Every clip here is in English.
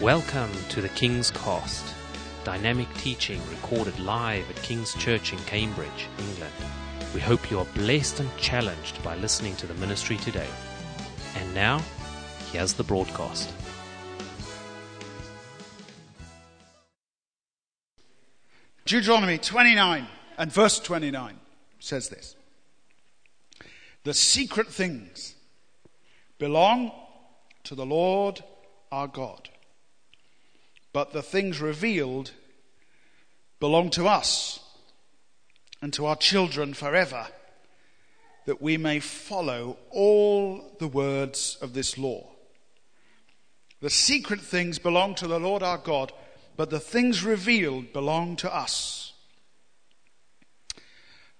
Welcome to the King's Cast, dynamic teaching recorded live at King's Church in Cambridge, England. We hope you are blessed and challenged by listening to the ministry today. And now, here's the broadcast. Deuteronomy 29 and verse 29 says this The secret things belong to the Lord our God, but the things revealed belong to us and to our children forever, that we may follow all the words of this law. The secret things belong to the Lord our God but the things revealed belong to us.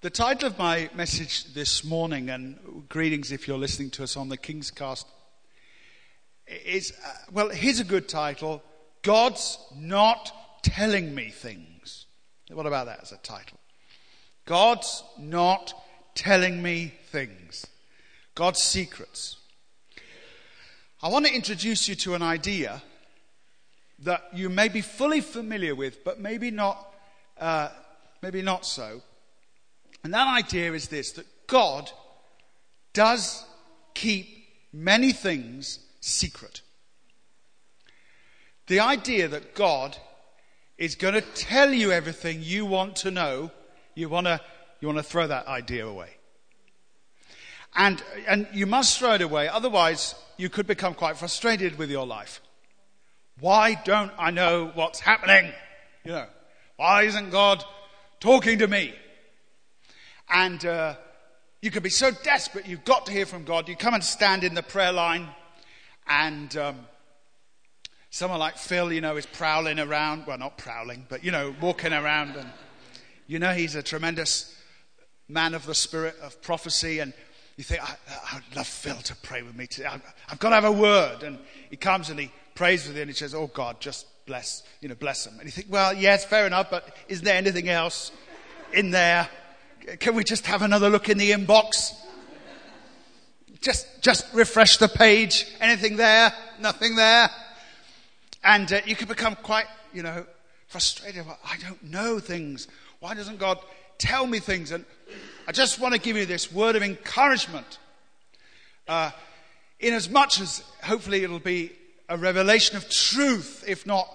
The title of my message this morning, and greetings if you're listening to us on the King's Cast, is uh, well, here's a good title God's Not Telling Me Things. What about that as a title? God's Not Telling Me Things. God's Secrets. I want to introduce you to an idea that you may be fully familiar with, but maybe not, uh, maybe not so. And that idea is this that God does keep many things secret. The idea that God is going to tell you everything you want to know, you want to, you want to throw that idea away. And, and you must throw it away, otherwise, you could become quite frustrated with your life. Why don't I know what's happening? You know, why isn't God talking to me? And uh, you could be so desperate, you've got to hear from God. You come and stand in the prayer line, and um, someone like Phil, you know, is prowling around. Well, not prowling, but, you know, walking around. And you know, he's a tremendous man of the spirit of prophecy. And you think, I, would love Phil to pray with me today. I've, got to have a word. And he comes and he prays with you and he says, Oh God, just bless, you know, bless them. And you think, well, yes, fair enough, but isn't there anything else in there? Can we just have another look in the inbox? Just, just refresh the page. Anything there? Nothing there. And uh, you can become quite, you know, frustrated. I don't know things. Why doesn't God tell me things? And I just want to give you this word of encouragement. Uh, in as much as hopefully it'll be a revelation of truth, if not,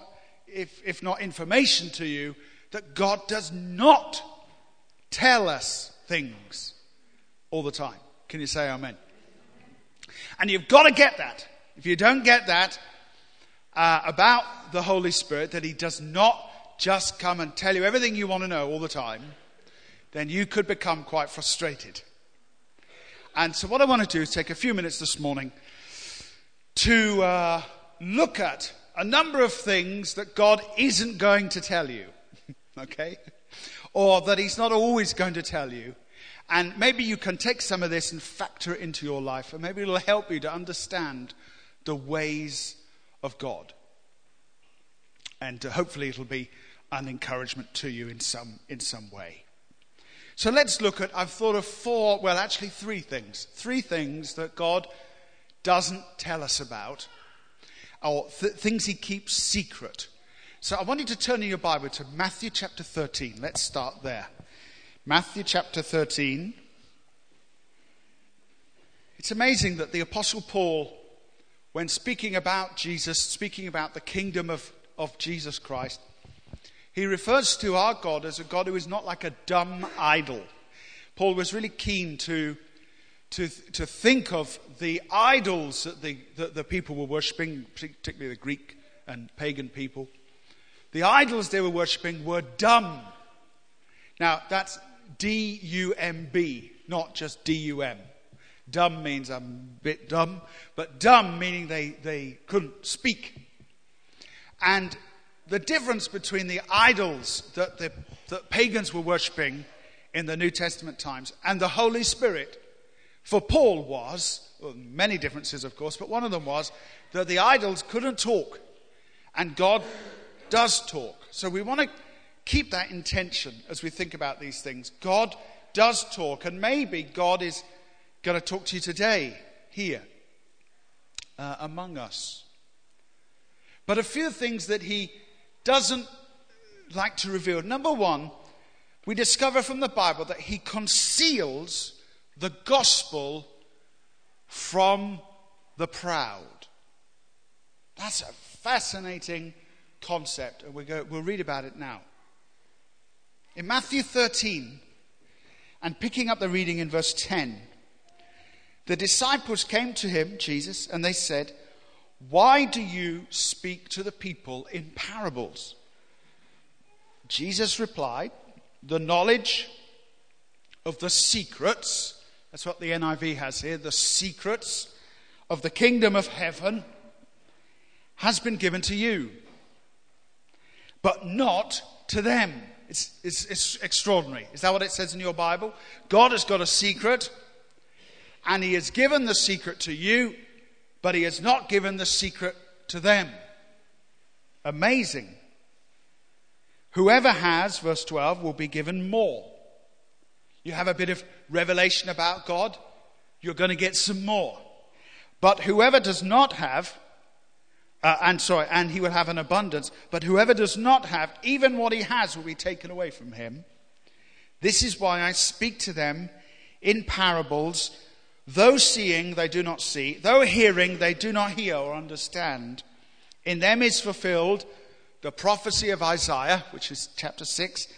if, if not information to you, that God does not tell us things all the time. Can you say amen? And you've got to get that. If you don't get that uh, about the Holy Spirit, that He does not just come and tell you everything you want to know all the time, then you could become quite frustrated. And so, what I want to do is take a few minutes this morning to uh, look at a number of things that God isn't going to tell you, okay? Or that He's not always going to tell you. And maybe you can take some of this and factor it into your life, and maybe it'll help you to understand the ways of God. And uh, hopefully it'll be an encouragement to you in some, in some way. So let's look at, I've thought of four, well, actually three things. Three things that God doesn't tell us about or th- things he keeps secret. So I want you to turn in your Bible to Matthew chapter 13. Let's start there. Matthew chapter 13. It's amazing that the Apostle Paul, when speaking about Jesus, speaking about the kingdom of, of Jesus Christ, he refers to our God as a God who is not like a dumb idol. Paul was really keen to to, to think of the idols that the, that the people were worshipping, particularly the Greek and pagan people. The idols they were worshipping were dumb. Now, that's D U M B, not just D U M. Dumb means I'm a bit dumb, but dumb meaning they, they couldn't speak. And the difference between the idols that the that pagans were worshipping in the New Testament times and the Holy Spirit for Paul was, well, many differences of course, but one of them was that the idols couldn't talk and God does talk. So we want to keep that intention as we think about these things. God does talk, and maybe God is going to talk to you today, here, uh, among us. but a few things that he doesn't like to reveal. Number one, we discover from the Bible that he conceals the gospel from the proud. That's a fascinating concept, and we go, we'll read about it now. In Matthew 13, and picking up the reading in verse 10, the disciples came to him, Jesus, and they said, Why do you speak to the people in parables? Jesus replied, The knowledge of the secrets, that's what the NIV has here, the secrets of the kingdom of heaven has been given to you, but not to them. It's, it's, it's extraordinary. Is that what it says in your Bible? God has got a secret, and He has given the secret to you, but He has not given the secret to them. Amazing. Whoever has, verse 12, will be given more. You have a bit of revelation about God, you're going to get some more. But whoever does not have, uh, and sorry, and he will have an abundance. But whoever does not have, even what he has will be taken away from him. This is why I speak to them in parables. Though seeing, they do not see. Though hearing, they do not hear or understand. In them is fulfilled the prophecy of Isaiah, which is chapter 6.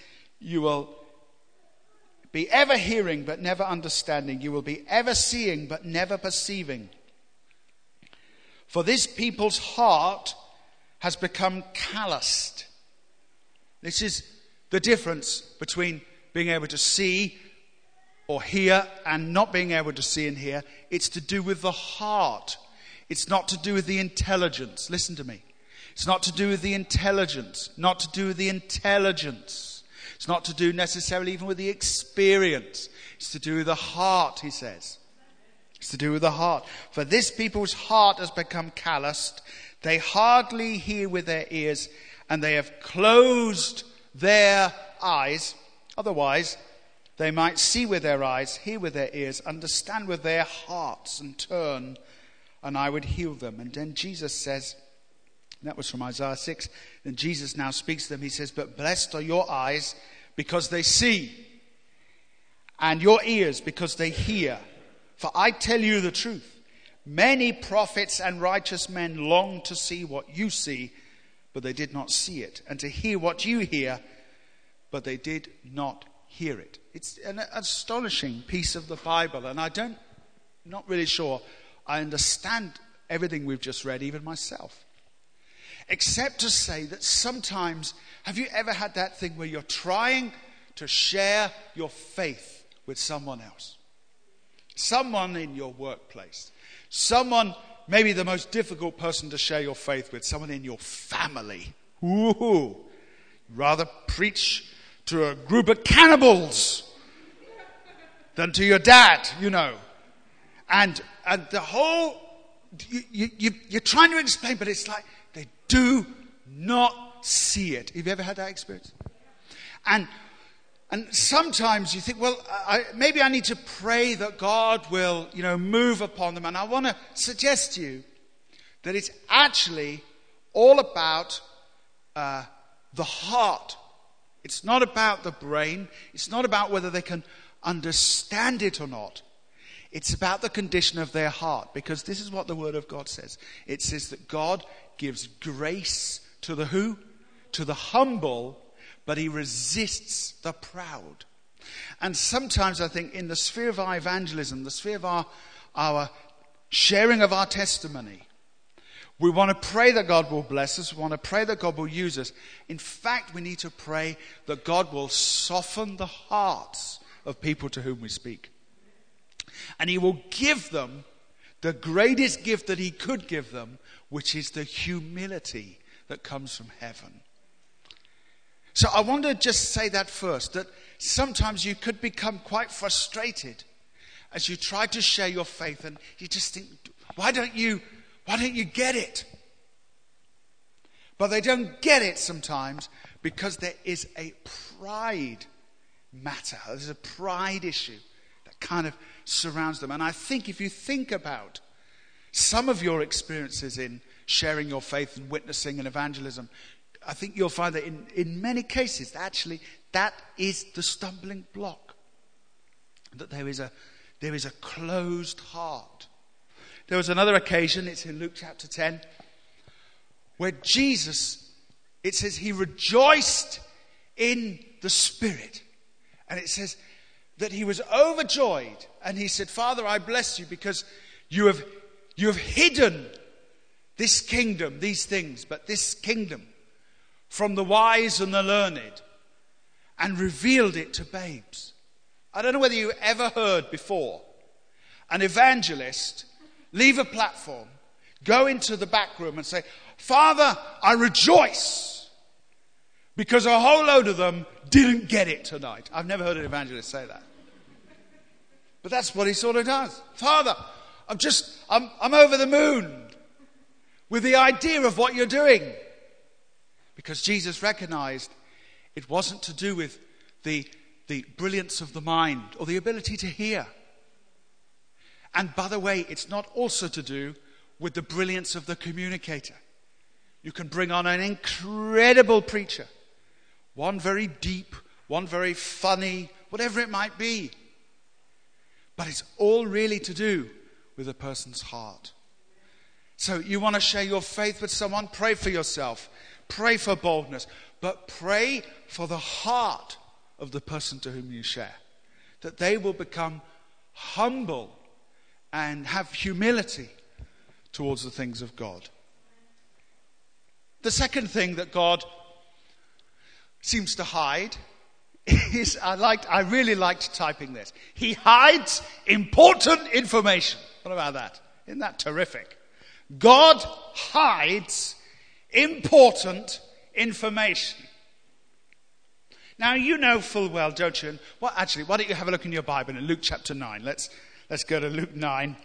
You will be ever hearing, but never understanding. You will be ever seeing, but never perceiving. For this people's heart has become calloused. This is the difference between being able to see or hear and not being able to see and hear. It's to do with the heart. It's not to do with the intelligence. Listen to me. It's not to do with the intelligence, not to do with the intelligence. It's not to do necessarily even with the experience. It's to do with the heart, he says. It's to do with the heart. For this people's heart has become calloused. They hardly hear with their ears, and they have closed their eyes. Otherwise, they might see with their eyes, hear with their ears, understand with their hearts, and turn, and I would heal them. And then Jesus says, that was from Isaiah 6. And Jesus now speaks to them. He says, But blessed are your eyes because they see, and your ears because they hear. For I tell you the truth. Many prophets and righteous men long to see what you see, but they did not see it, and to hear what you hear, but they did not hear it. It's an astonishing piece of the Bible, and I don't, not really sure I understand everything we've just read, even myself. Except to say that sometimes, have you ever had that thing where you're trying to share your faith with someone else? someone in your workplace, someone, maybe the most difficult person to share your faith with, someone in your family. Ooh, rather preach to a group of cannibals than to your dad, you know. And, and the whole, you, you, you're trying to explain, but it's like they do not see it. Have you ever had that experience? And and sometimes you think, well, I, maybe I need to pray that God will, you know, move upon them. And I want to suggest to you that it's actually all about uh, the heart. It's not about the brain. It's not about whether they can understand it or not. It's about the condition of their heart. Because this is what the Word of God says. It says that God gives grace to the who? To the humble but he resists the proud. And sometimes I think in the sphere of our evangelism, the sphere of our, our sharing of our testimony, we want to pray that God will bless us. We want to pray that God will use us. In fact, we need to pray that God will soften the hearts of people to whom we speak. And He will give them the greatest gift that He could give them, which is the humility that comes from heaven. So I want to just say that first that sometimes you could become quite frustrated as you try to share your faith and you just think, why don't you, why don't you get it? But they don't get it sometimes because there is a pride matter. There's a pride issue that kind of surrounds them. And I think if you think about some of your experiences in sharing your faith and witnessing and evangelism, I think you'll find that in, in many cases, actually, that is the stumbling block. That there is a, there is a closed heart. There was another occasion, it's in Luke chapter 10, where Jesus, it says, he rejoiced in the Spirit. And it says that he was overjoyed and he said, Father, I bless you because you have, you have hidden this kingdom, these things, but this kingdom from the wise and the learned and revealed it to babes. I don't know whether you ever heard before an evangelist leave a platform, go into the back room and say, Father, I rejoice because a whole load of them didn't get it tonight. I've never heard an evangelist say that. But that's what he sort of does. Father, I'm just, I'm, I'm over the moon with the idea of what you're doing. Because Jesus recognized it wasn't to do with the, the brilliance of the mind or the ability to hear. And by the way, it's not also to do with the brilliance of the communicator. You can bring on an incredible preacher, one very deep, one very funny, whatever it might be. But it's all really to do with a person's heart. So you want to share your faith with someone? Pray for yourself. Pray for boldness. But pray for the heart of the person to whom you share. That they will become humble and have humility towards the things of God. The second thing that God seems to hide is I liked I really liked typing this. He hides important information. What about that? Isn't that terrific? God hides important information. Now you know full well, don't you? And Well, actually, why don't you have a look in your Bible in Luke chapter 9? Let's, let's go to Luke 9.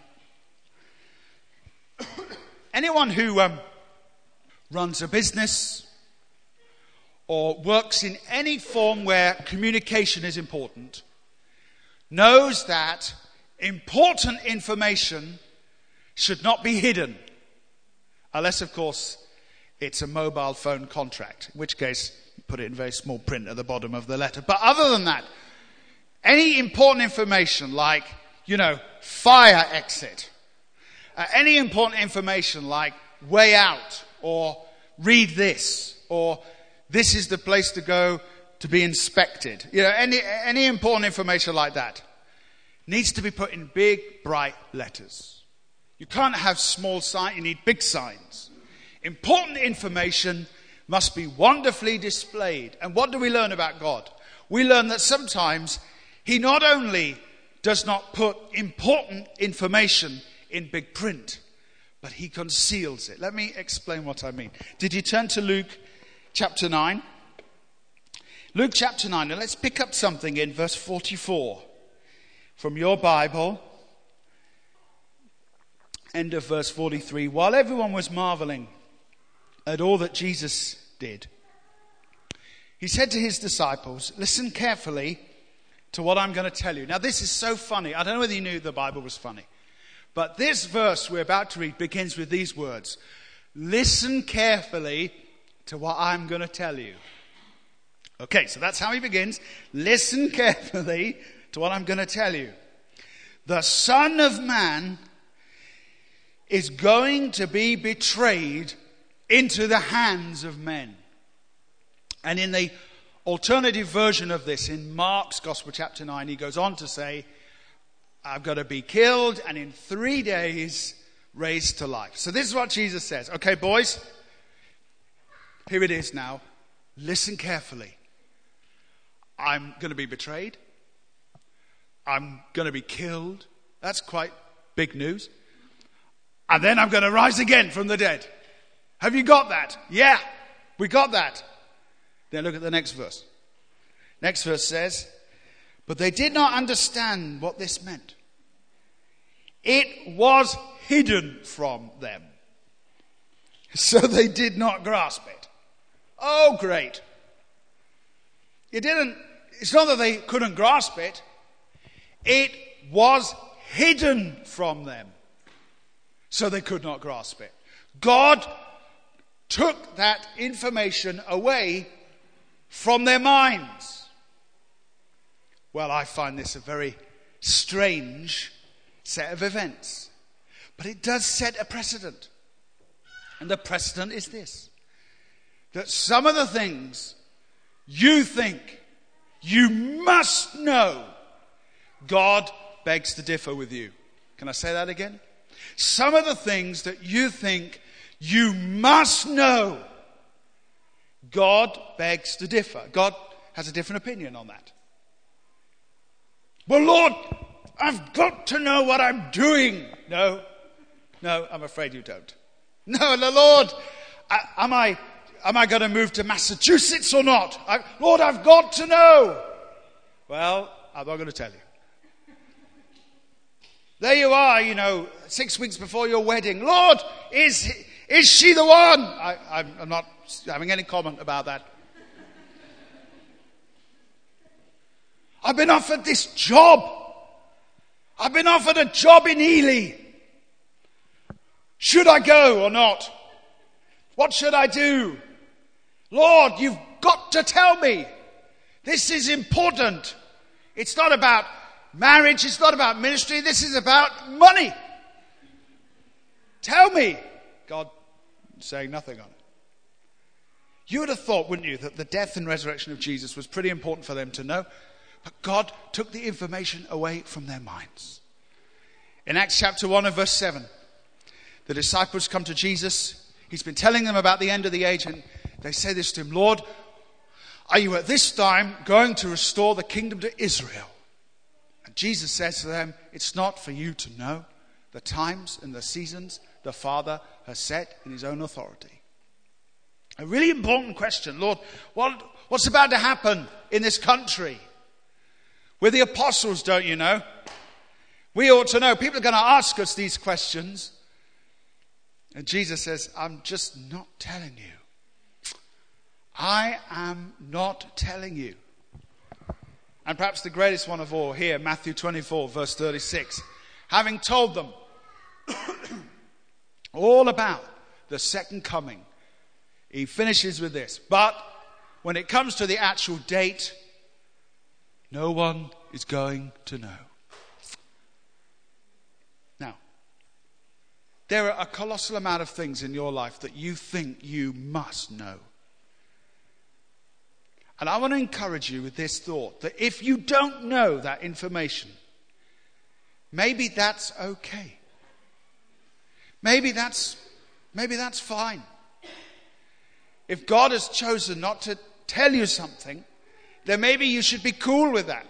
Anyone who um, runs a business or works in any form where communication is important knows that important information should not be hidden. Unless, of course, it's a mobile phone contract, in which case put it in very small print at the bottom of the letter. But other than that, any important information like, you know, fire exit, uh, any important information like way out or read this or this is the place to go to be inspected. You know, any, any important information like that needs to be put in big, bright letters. You can't have small signs, you need big signs. Important information must be wonderfully displayed. And what do we learn about God? We learn that sometimes He not only does not put important information in big print, but He conceals it. Let me explain what I mean. Did you turn to Luke chapter 9? Luke chapter 9, and let's pick up something in verse 44 from your Bible. End of verse 43. While everyone was marveling at all that Jesus did, he said to his disciples, Listen carefully to what I'm going to tell you. Now, this is so funny. I don't know whether you knew the Bible was funny. But this verse we're about to read begins with these words Listen carefully to what I'm going to tell you. Okay, so that's how he begins. Listen carefully to what I'm going to tell you. The Son of Man is going to be betrayed into the hands of men. And in the alternative version of this, in Mark's Gospel, chapter 9, he goes on to say, I've got to be killed and in three days raised to life. So this is what Jesus says. Okay, boys, here it is now. Listen carefully. I'm going to be betrayed. I'm going to be killed. That's quite big news. And then I'm going to rise again from the dead. Have you got that? Yeah, we got that. Then look at the next verse. Next verse says, But they did not understand what this meant. It was hidden from them. So they did not grasp it. Oh, great. It didn't, it's not that they couldn't grasp it, it was hidden from them. So they could not grasp it. God took that information away from their minds. Well, I find this a very strange set of events. But it does set a precedent. And the precedent is this that some of the things you think you must know, God begs to differ with you. Can I say that again? Some of the things that you think you must know, God begs to differ. God has a different opinion on that. Well, Lord, I've got to know what I'm doing. No, no, I'm afraid you don't. No, Lord, I, am I, am I going to move to Massachusetts or not? I, Lord, I've got to know. Well, I'm not going to tell you. There you are, you know, six weeks before your wedding. Lord, is, is she the one? I, am not having any comment about that. I've been offered this job. I've been offered a job in Ely. Should I go or not? What should I do? Lord, you've got to tell me. This is important. It's not about marriage, it's not about ministry, this is about money. Tell me. God saying nothing on it. You would have thought, wouldn't you, that the death and resurrection of Jesus was pretty important for them to know, but God took the information away from their minds. In Acts chapter 1 and verse 7, the disciples come to Jesus. He's been telling them about the end of the age, and they say this to him Lord, are you at this time going to restore the kingdom to Israel? And Jesus says to them, It's not for you to know the times and the seasons the Father has set in his own authority. A really important question, Lord. What, what's about to happen in this country? We're the apostles, don't you know? We ought to know. People are going to ask us these questions. And Jesus says, I'm just not telling you. I am not telling you. And perhaps the greatest one of all here, Matthew 24, verse 36. Having told them all about the second coming, he finishes with this. But when it comes to the actual date, no one is going to know. Now, there are a colossal amount of things in your life that you think you must know. And I want to encourage you with this thought that if you don't know that information, maybe that's okay. Maybe that's, maybe that's fine. If God has chosen not to tell you something, then maybe you should be cool with that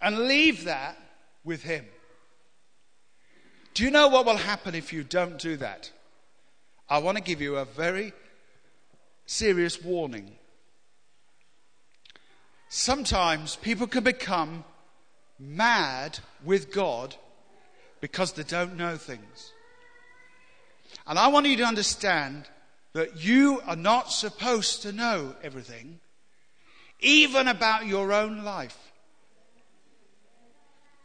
and leave that with Him. Do you know what will happen if you don't do that? I want to give you a very serious warning sometimes people can become mad with God because they don't know things. And I want you to understand that you are not supposed to know everything, even about your own life.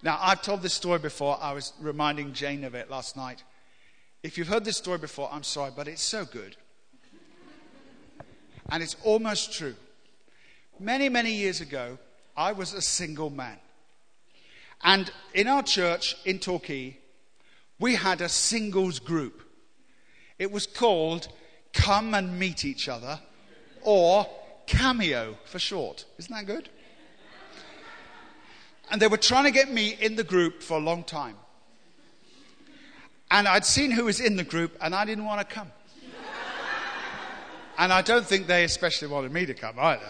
Now, I've told this story before. I was reminding Jane of it last night. If you've heard this story before, I'm sorry, but it's so good. And it's almost true. Many, many years ago, I was a single man. And in our church in Torquay, we had a singles group. It was called Come and Meet Each Other, or Cameo for short. Isn't that good? And they were trying to get me in the group for a long time. And I'd seen who was in the group, and I didn't want to come. and I don't think they especially wanted me to come either.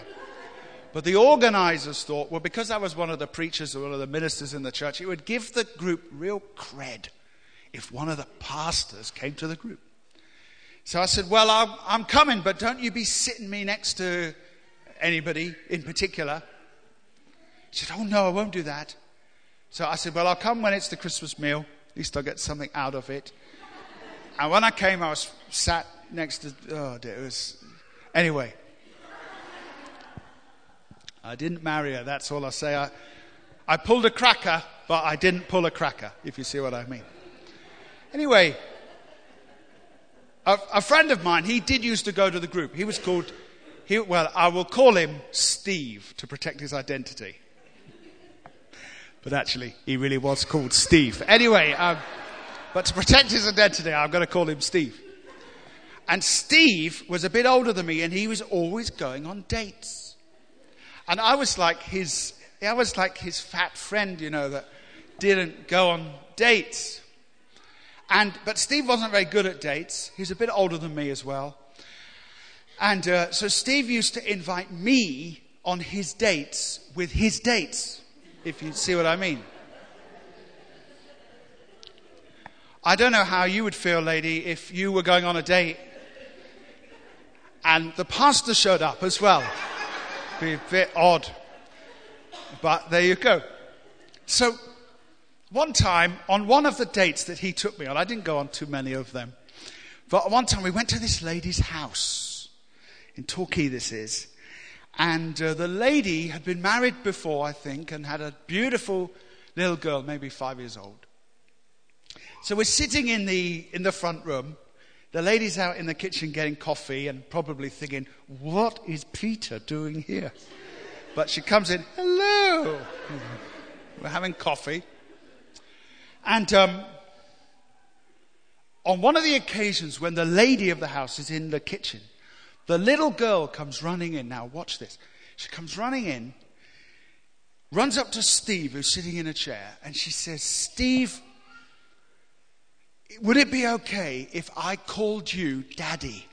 But the organizers thought, well, because I was one of the preachers or one of the ministers in the church, it would give the group real cred if one of the pastors came to the group. So I said, well, I'm, I'm coming, but don't you be sitting me next to anybody in particular. He said, oh, no, I won't do that. So I said, well, I'll come when it's the Christmas meal. At least I'll get something out of it. And when I came, I was sat next to, oh, dear, it was, anyway. I didn't marry her, that's all I say. I, I pulled a cracker, but I didn't pull a cracker, if you see what I mean. Anyway, a, a friend of mine, he did used to go to the group. He was called, he, well, I will call him Steve to protect his identity. But actually, he really was called Steve. Anyway, um, but to protect his identity, I'm going to call him Steve. And Steve was a bit older than me, and he was always going on dates. And I was like his, I was like his fat friend, you know, that didn't go on dates. And, but Steve wasn't very good at dates. He's a bit older than me as well. And uh, so Steve used to invite me on his dates with his dates, if you see what I mean. I don't know how you would feel, lady, if you were going on a date and the pastor showed up as well. Be a bit odd. But there you go. So one time, on one of the dates that he took me on, I didn't go on too many of them, but one time we went to this lady's house in Torquay, this is, and uh, the lady had been married before, I think, and had a beautiful little girl, maybe five years old. So we're sitting in the, in the front room. The lady's out in the kitchen getting coffee and probably thinking, what is Peter doing here? But she comes in, hello. We're having coffee. And um, on one of the occasions when the lady of the house is in the kitchen, the little girl comes running in. Now, watch this. She comes running in, runs up to Steve, who's sitting in a chair, and she says, Steve, would it be okay if I called you Daddy?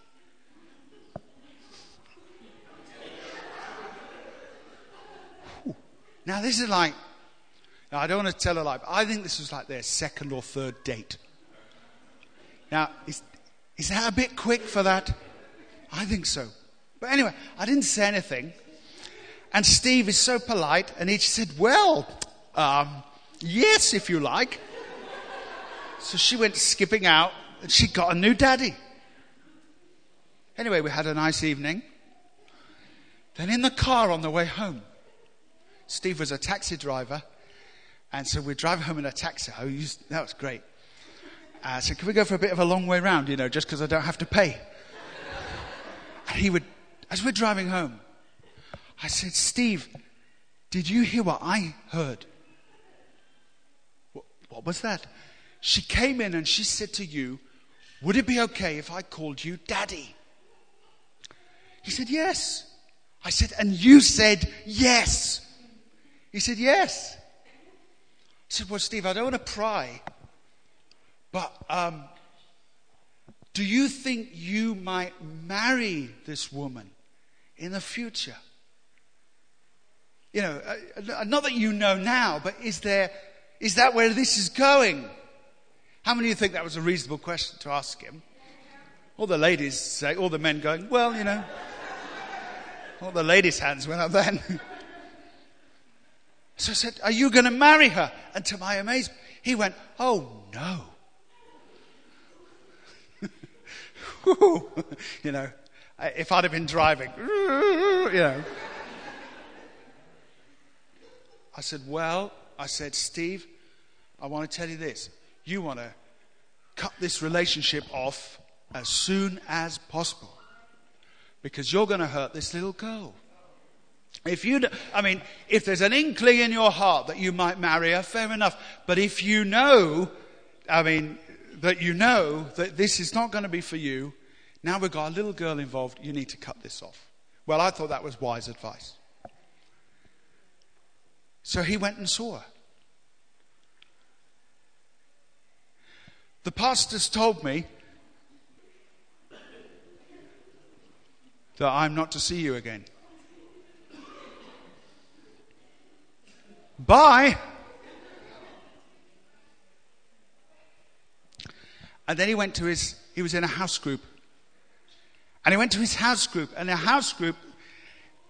Now, this is like I don't want to tell a lie, but I think this was like their second or third date. Now, is, is that a bit quick for that? I think so. But anyway, I didn't say anything. And Steve is so polite, and he said, Well, um, yes, if you like. So she went skipping out, and she got a new daddy. Anyway, we had a nice evening. Then in the car on the way home, Steve was a taxi driver, and so we're driving home in a taxi. Oh, used, that was great. Uh, so can we go for a bit of a long way round, you know, just because I don't have to pay? and he would, as we're driving home, I said, Steve, did you hear what I heard? What, what was that? She came in and she said to you, Would it be okay if I called you Daddy? He said, Yes. I said, And you said yes. He said, Yes I said, Well, Steve, I don't want to pry, but um, do you think you might marry this woman in the future? You know, uh, not that you know now, but is there, is that where this is going? How many of you think that was a reasonable question to ask him? All the ladies say, all the men going, well, you know. All the ladies' hands went up then. So I said, Are you going to marry her? And to my amazement, he went, Oh, no. you know, if I'd have been driving, you know. I said, Well, I said, Steve, I want to tell you this. You want to cut this relationship off as soon as possible because you're going to hurt this little girl. If you, I mean, if there's an inkling in your heart that you might marry her, fair enough. But if you know, I mean, that you know that this is not going to be for you, now we've got a little girl involved, you need to cut this off. Well, I thought that was wise advice. So he went and saw her. The pastors told me that I'm not to see you again. Bye. And then he went to his, he was in a house group. And he went to his house group. And a house group,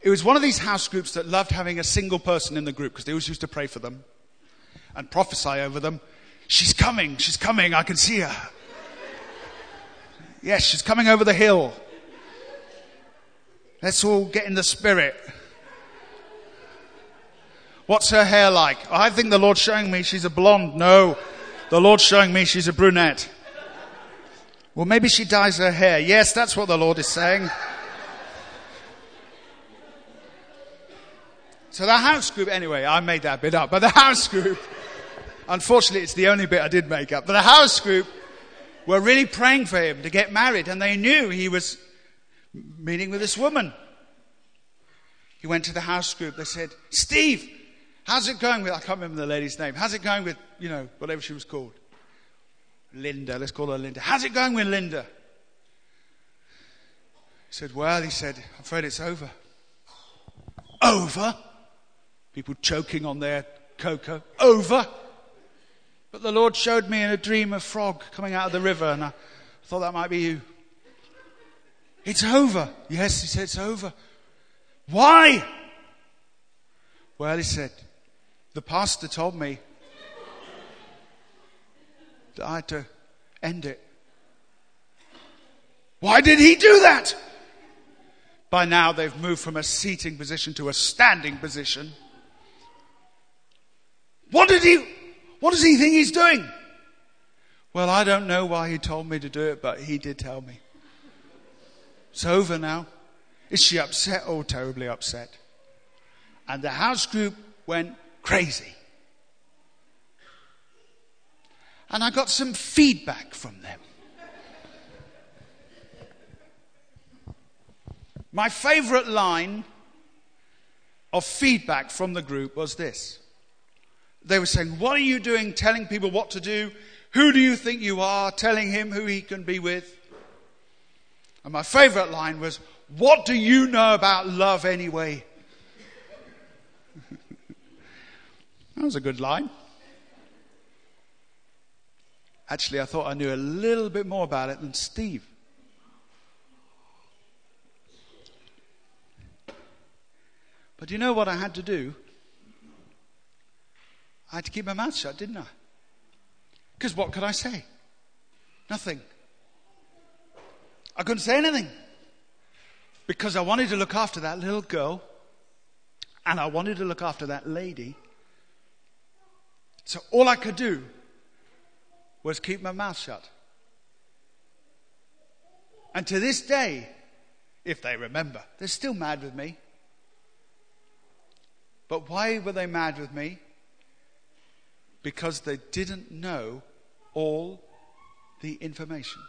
it was one of these house groups that loved having a single person in the group because they always used to pray for them and prophesy over them. She's coming, she's coming, I can see her. Yes, she's coming over the hill. Let's all get in the spirit. What's her hair like? I think the Lord's showing me she's a blonde. No, the Lord's showing me she's a brunette. Well, maybe she dyes her hair. Yes, that's what the Lord is saying. so the house group, anyway, I made that bit up, but the house group, unfortunately, it's the only bit I did make up, but the house group were really praying for him to get married, and they knew he was meeting with this woman. He went to the house group. They said, Steve, how's it going with, I can't remember the lady's name. How's it going with, you know, whatever she was called? Linda, let's call her Linda. How's it going with Linda? He said, Well, he said, I'm afraid it's over. Over? People choking on their cocoa. Over? But the Lord showed me in a dream a frog coming out of the river, and I thought that might be you. It's over. Yes, he said, it's over. Why? Well, he said, the pastor told me that I had to end it. Why did he do that? By now, they've moved from a seating position to a standing position. What did he, what does he think he's doing? Well, I don't know why he told me to do it, but he did tell me. It's over now. Is she upset? Oh, terribly upset. And the house group went crazy. and I got some feedback from them. My favorite line of feedback from the group was this. They were saying, What are you doing telling people what to do? Who do you think you are telling him who he can be with? And my favorite line was, What do you know about love anyway? that was a good line. Actually, I thought I knew a little bit more about it than Steve. But you know what I had to do? I had to keep my mouth shut, didn't I? Because what could I say? Nothing. I couldn't say anything. Because I wanted to look after that little girl and I wanted to look after that lady. So all I could do was keep my mouth shut. And to this day, if they remember, they're still mad with me. But why were they mad with me? Because they didn't know all the information.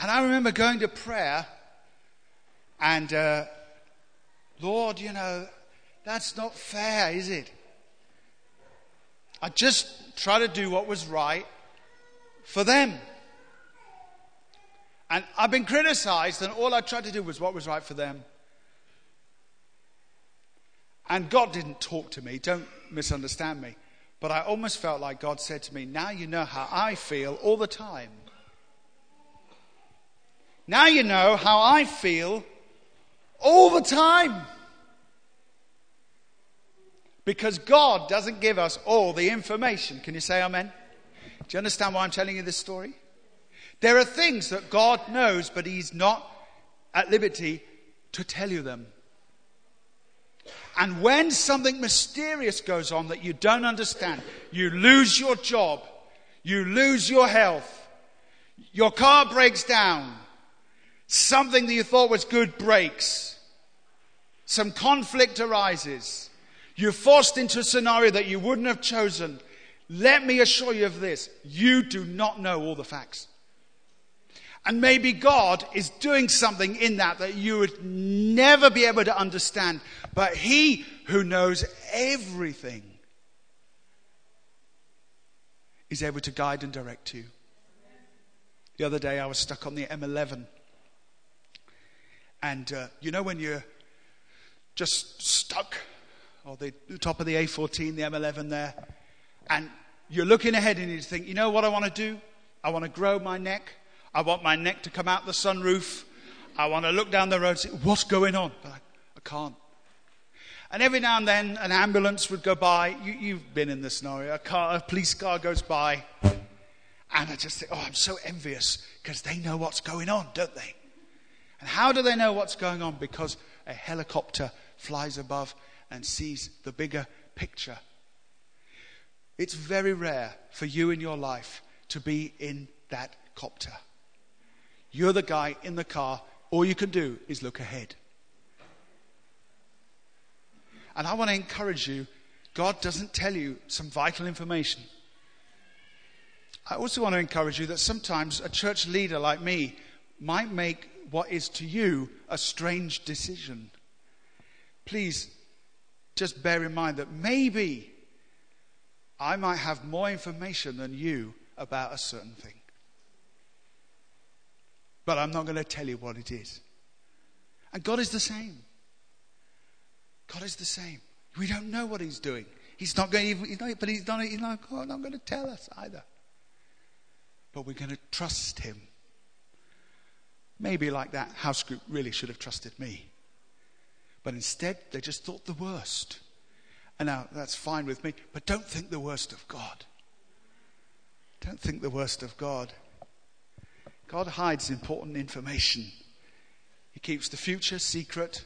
And I remember going to prayer and, uh, Lord, you know, that's not fair, is it? I just try to do what was right for them. And I've been criticized, and all I tried to do was what was right for them. And God didn't talk to me, don't misunderstand me. But I almost felt like God said to me, Now you know how I feel all the time. Now you know how I feel all the time. Because God doesn't give us all the information. Can you say amen? Do you understand why I'm telling you this story? There are things that God knows, but He's not at liberty to tell you them. And when something mysterious goes on that you don't understand, you lose your job, you lose your health, your car breaks down, something that you thought was good breaks, some conflict arises you're forced into a scenario that you wouldn't have chosen. Let me assure you of this you do not know all the facts. And maybe God is doing something in that that you would never be able to understand. But He who knows everything is able to guide and direct you. The other day I was stuck on the M11. And uh, you know when you're just stuck or the top of the A14, the M11 there, and you're looking ahead and you think, you know what I want to do? I want to grow my neck. I want my neck to come out the sunroof. I want to look down the road and say, what's going on? But I, I can't. And every now and then, an ambulance would go by. You, have been in this scenario. A, car, a police car goes by. And I just think, oh, I'm so envious because they know what's going on, don't they? And how do they know what's going on? Because a helicopter flies above and sees the bigger picture. It's very rare for you in your life to be in that copter. You're the guy in the car. All you can do is look ahead. And I want to encourage you God doesn't tell you some vital information. I also want to encourage you that sometimes a church leader like me might make what is to you a strange decision. Please just bear in mind that maybe I might have more information than you about a certain thing. But I'm not going to tell you what it is. And God is the same. God is the same. We don't know what He's doing. He's not going to, he's not, but He's not, he's not, oh, not going to tell us either. But we're going to trust Him. Maybe like that house group really should have trusted me. But instead, they just thought the worst. And now that's fine with me, but don't think the worst of God. Don't think the worst of God. God hides important information. He keeps the future secret.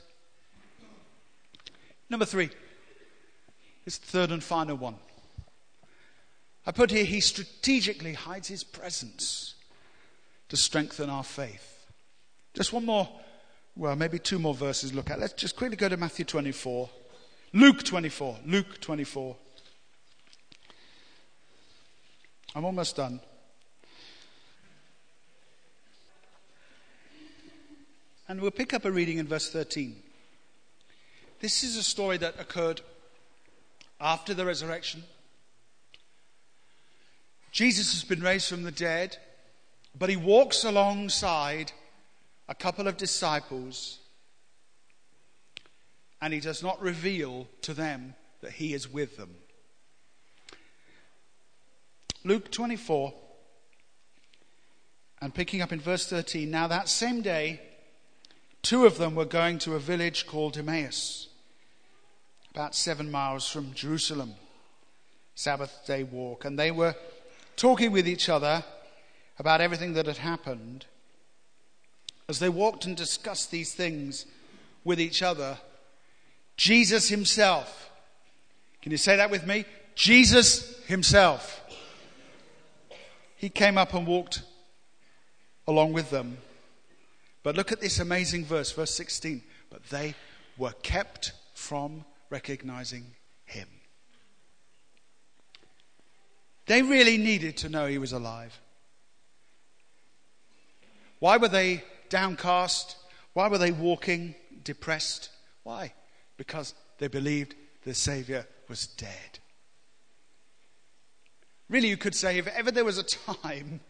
Number three, this third and final one. I put here, he strategically hides his presence to strengthen our faith. Just one more, well, maybe two more verses look at. Let's just quickly go to Matthew 24. Luke 24. Luke 24. I'm almost done. And we'll pick up a reading in verse 13. This is a story that occurred after the resurrection. Jesus has been raised from the dead, but he walks alongside a couple of disciples and he does not reveal to them that he is with them. Luke 24, and picking up in verse 13. Now, that same day, two of them were going to a village called Emmaus, about seven miles from Jerusalem, Sabbath day walk, and they were talking with each other about everything that had happened. As they walked and discussed these things with each other, Jesus Himself. Can you say that with me? Jesus Himself. He came up and walked along with them. But look at this amazing verse, verse 16. But they were kept from recognizing Him. They really needed to know He was alive. Why were they downcast? Why were they walking depressed? Why? because they believed the Savior was dead. Really, you could say if ever there was a time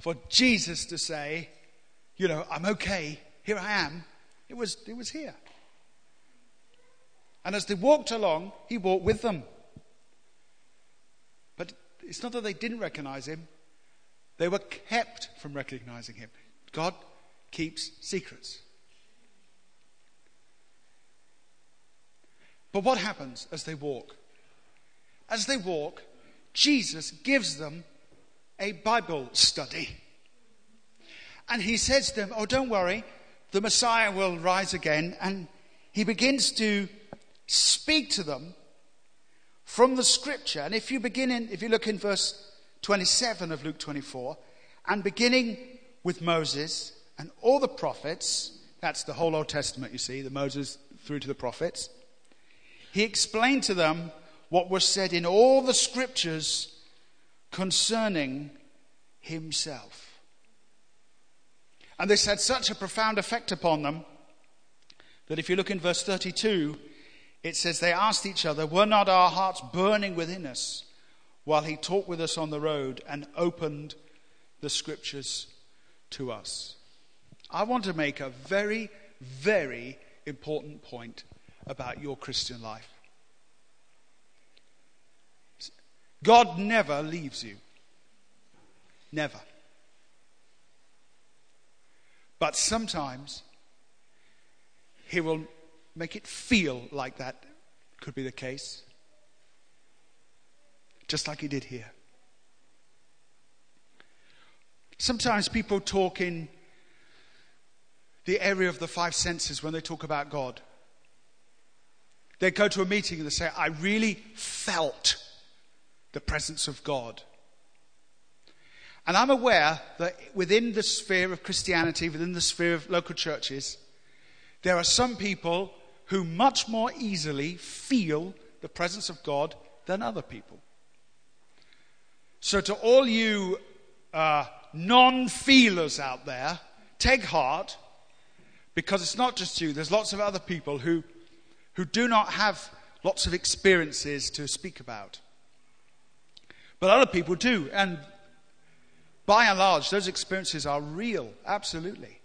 for Jesus to say, you know, I'm okay, here I am, it was, it was here. And as they walked along, he walked with them. But it's not that they didn't recognize him, they were kept from recognizing him. God keeps secrets. But what happens as they walk? As they walk, Jesus gives them a Bible study. And he says to them, Oh, don't worry, the Messiah will rise again. And he begins to speak to them from the scripture. And if you begin in, if you look in verse 27 of Luke 24, and beginning with Moses and all the prophets, that's the whole Old Testament, you see, the Moses through to the prophets he explained to them what was said in all the scriptures concerning himself. And this had such a profound effect upon them that if you look in verse 32, it says, They asked each other, Were not our hearts burning within us while he talked with us on the road and opened the scriptures to us? I want to make a very, very important point about your Christian life. God never leaves you. Never. But sometimes He will make it feel like that could be the case, just like He did here. Sometimes people talk in the area of the five senses when they talk about God. They go to a meeting and they say, I really felt the presence of God. And I'm aware that within the sphere of Christianity, within the sphere of local churches, there are some people who much more easily feel the presence of God than other people. So, to all you uh, non feelers out there, take heart because it's not just you, there's lots of other people who, who do not have lots of experiences to speak about. But other people do, and by and large, those experiences are real, absolutely.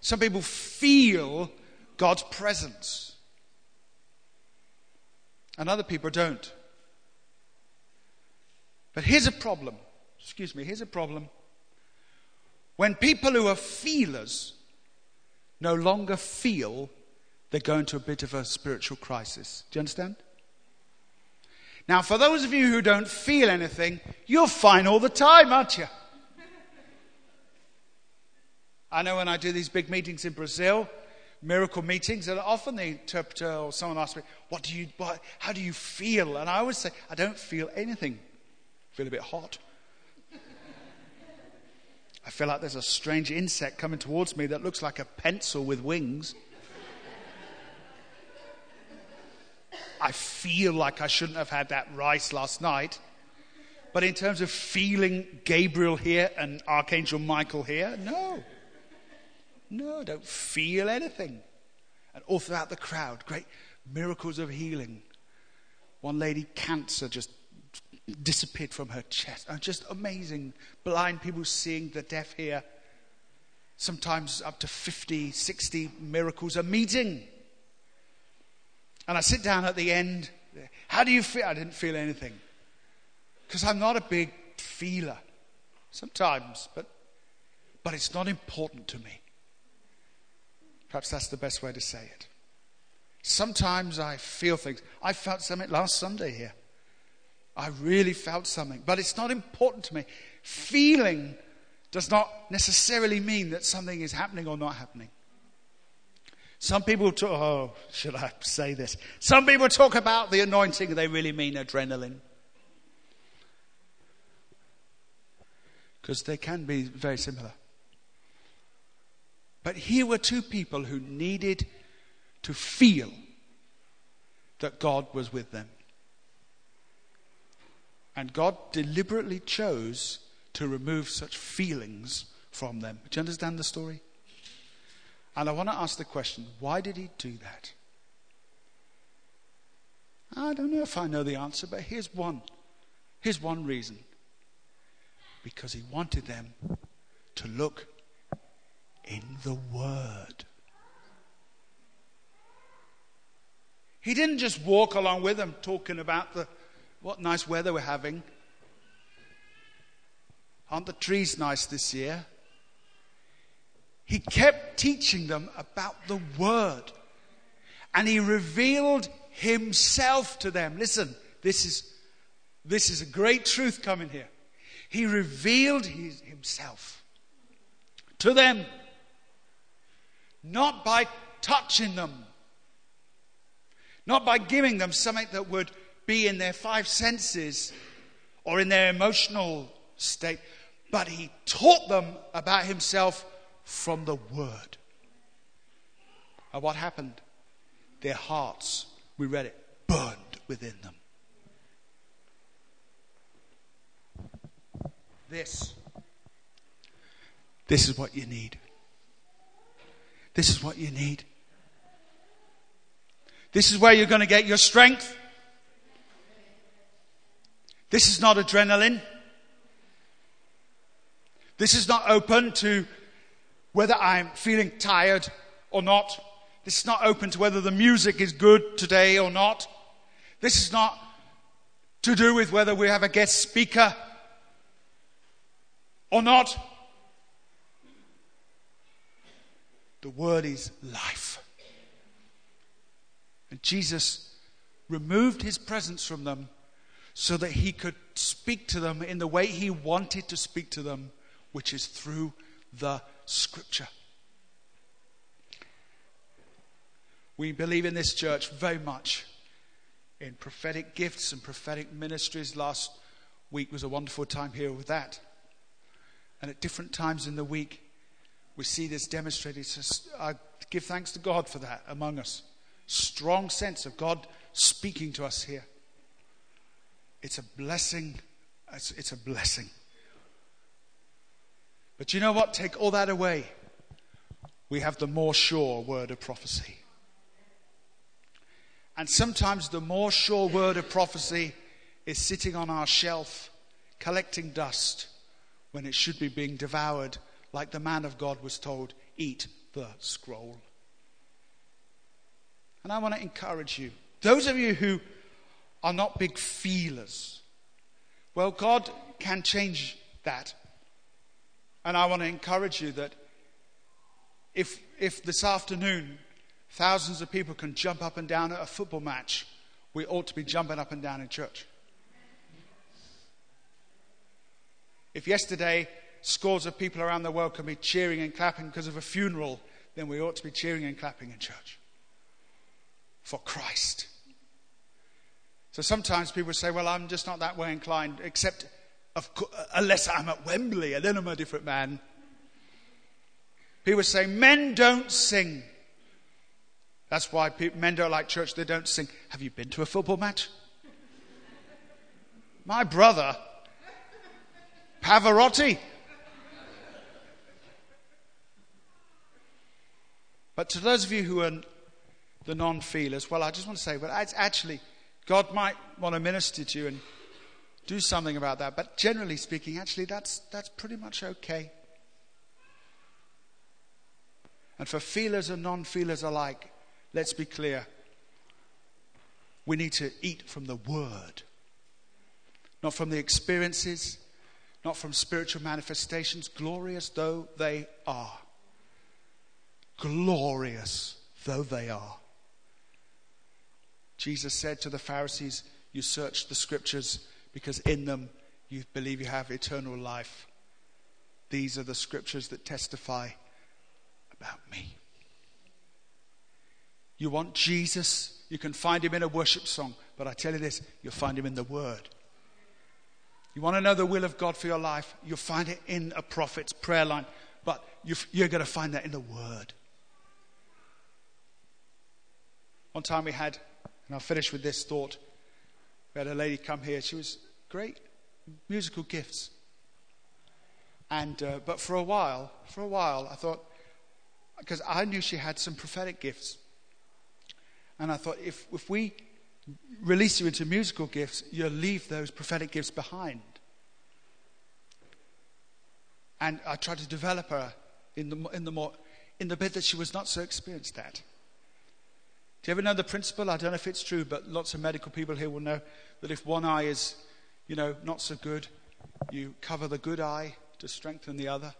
Some people feel God's presence, and other people don't. But here's a problem. Excuse me, here's a problem. When people who are feelers no longer feel they're going to a bit of a spiritual crisis. Do you understand? Now, for those of you who don't feel anything, you're fine all the time, aren't you? I know when I do these big meetings in Brazil, miracle meetings, and often the interpreter or someone asks me, "What do you? What, how do you feel?" And I always say, "I don't feel anything. I feel a bit hot. I feel like there's a strange insect coming towards me that looks like a pencil with wings." I feel like I shouldn't have had that rice last night. But in terms of feeling Gabriel here and Archangel Michael here, no. No, don't feel anything. And all throughout the crowd, great miracles of healing. One lady, cancer just disappeared from her chest. Oh, just amazing. Blind people seeing, the deaf hear. Sometimes up to 50, 60 miracles a meeting. And I sit down at the end. How do you feel? I didn't feel anything. Because I'm not a big feeler. Sometimes, but, but it's not important to me. Perhaps that's the best way to say it. Sometimes I feel things. I felt something last Sunday here. I really felt something, but it's not important to me. Feeling does not necessarily mean that something is happening or not happening. Some people talk, oh, should I say this? Some people talk about the anointing, they really mean adrenaline. Because they can be very similar. But here were two people who needed to feel that God was with them. And God deliberately chose to remove such feelings from them. Do you understand the story? And I want to ask the question why did he do that? I don't know if I know the answer, but here's one. Here's one reason. Because he wanted them to look in the Word. He didn't just walk along with them talking about the what nice weather we're having. Aren't the trees nice this year? he kept teaching them about the Word. And he revealed himself to them. Listen, this is, this is a great truth coming here. He revealed his, himself to them, not by touching them, not by giving them something that would be in their five senses or in their emotional state, but he taught them about himself from the Word. And what happened? Their hearts, we read it, burned within them. This, this is what you need. This is what you need. This is where you're going to get your strength. This is not adrenaline. This is not open to whether I'm feeling tired or not. This is not open to whether the music is good today or not. This is not to do with whether we have a guest speaker or not. The word is life. And Jesus removed his presence from them so that he could speak to them in the way he wanted to speak to them, which is through the Scripture. We believe in this church very much in prophetic gifts and prophetic ministries. Last week was a wonderful time here with that. And at different times in the week, we see this demonstrated. I give thanks to God for that among us. Strong sense of God speaking to us here. It's a blessing. It's, it's a blessing. But you know what? Take all that away. We have the more sure word of prophecy. And sometimes the more sure word of prophecy is sitting on our shelf, collecting dust, when it should be being devoured, like the man of God was told eat the scroll. And I want to encourage you, those of you who are not big feelers, well, God can change that. And I want to encourage you that if, if this afternoon thousands of people can jump up and down at a football match, we ought to be jumping up and down in church. If yesterday scores of people around the world can be cheering and clapping because of a funeral, then we ought to be cheering and clapping in church for Christ. So sometimes people say, Well, I'm just not that way inclined, except co- uh, unless I'm at Wembley, and then I'm a different man. People say, Men don't sing. That's why people, men don't like church, they don't sing. Have you been to a football match? My brother, Pavarotti. But to those of you who are the non feelers, well, I just want to say, well, actually, God might want to minister to you and do something about that. But generally speaking, actually, that's, that's pretty much okay. And for feelers and non feelers alike, let's be clear. We need to eat from the Word, not from the experiences, not from spiritual manifestations, glorious though they are. Glorious though they are. Jesus said to the Pharisees, You search the scriptures because in them you believe you have eternal life. These are the scriptures that testify about me. You want Jesus? You can find him in a worship song, but I tell you this you'll find him in the Word. You want to know the will of God for your life? You'll find it in a prophet's prayer line, but you're going to find that in the Word. One time we had, and I'll finish with this thought. We had a lady come here. She was great musical gifts. And, uh, but for a while, for a while, I thought, because I knew she had some prophetic gifts. And I thought, if, if we release you into musical gifts, you'll leave those prophetic gifts behind. And I tried to develop her in the, in the, more, in the bit that she was not so experienced at. Do you ever know the principle? I don't know if it's true, but lots of medical people here will know that if one eye is, you know, not so good, you cover the good eye to strengthen the other.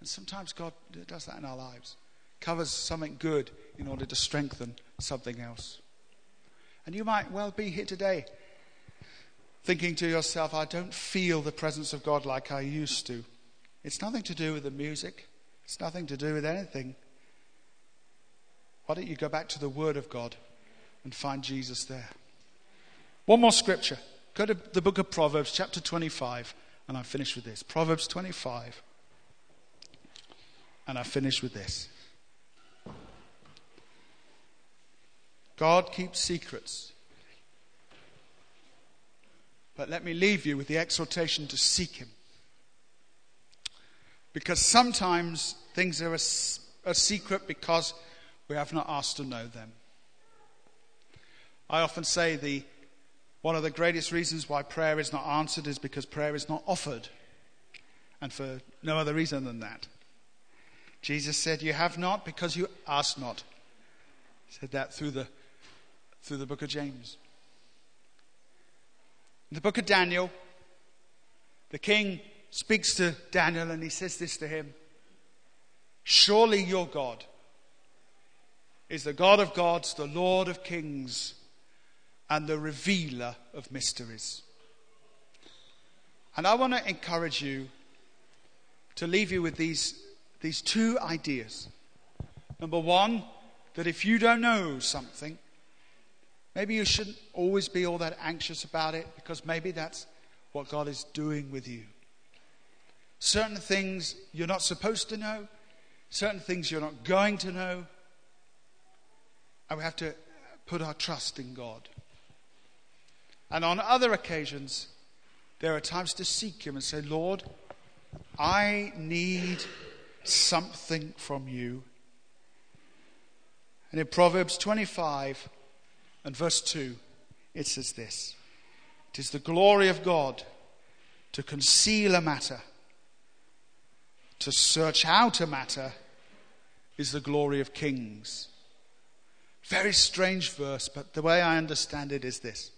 And sometimes God does that in our lives. Covers something good in order to strengthen something else. And you might well be here today thinking to yourself, I don't feel the presence of God like I used to. It's nothing to do with the music, it's nothing to do with anything. Why don't you go back to the Word of God and find Jesus there? One more scripture. Go to the book of Proverbs, chapter 25, and I finish with this. Proverbs 25, and I finish with this. God keeps secrets. But let me leave you with the exhortation to seek Him. Because sometimes things are a, a, secret because we have not asked to know them. I often say the one of the greatest reasons why prayer is not answered is because prayer is not offered, and for no other reason than that. Jesus said, You have not because you ask not. He said that through the through the book of James. In the book of Daniel, the king speaks to Daniel and he says this to him Surely your God is the God of gods, the Lord of kings, and the revealer of mysteries. And I want to encourage you to leave you with these, these two ideas. Number one, that if you don't know something, Maybe you shouldn't always be all that anxious about it because maybe that's what God is doing with you. Certain things you're not supposed to know, certain things you're not going to know. And we have to put our trust in God. And on other occasions, there are times to seek Him and say, Lord, I need something from you. And in Proverbs 25 and verse 2, it says this It is the glory of God to conceal a matter to search out a matter is the glory of kings. Very strange verse, but the way I understand it is this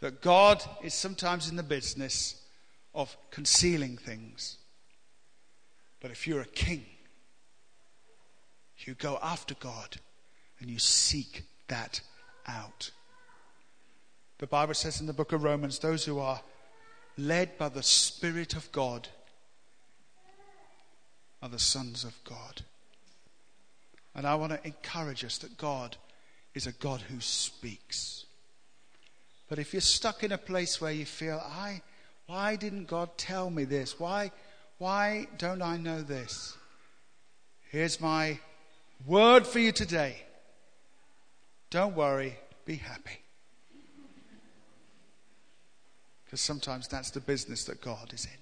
that God is sometimes in the business of concealing things. But if you're a king, you go after God and you seek that out. The Bible says in the book of Romans, those who are led by the Spirit of God are the sons of God. And I want to encourage us that God is a God who speaks. But if you're stuck in a place where you feel, I, why didn't God tell me this? Why, why don't I know this? Here's my word for you today. Don't worry, be happy. Because sometimes that's the business that God is in.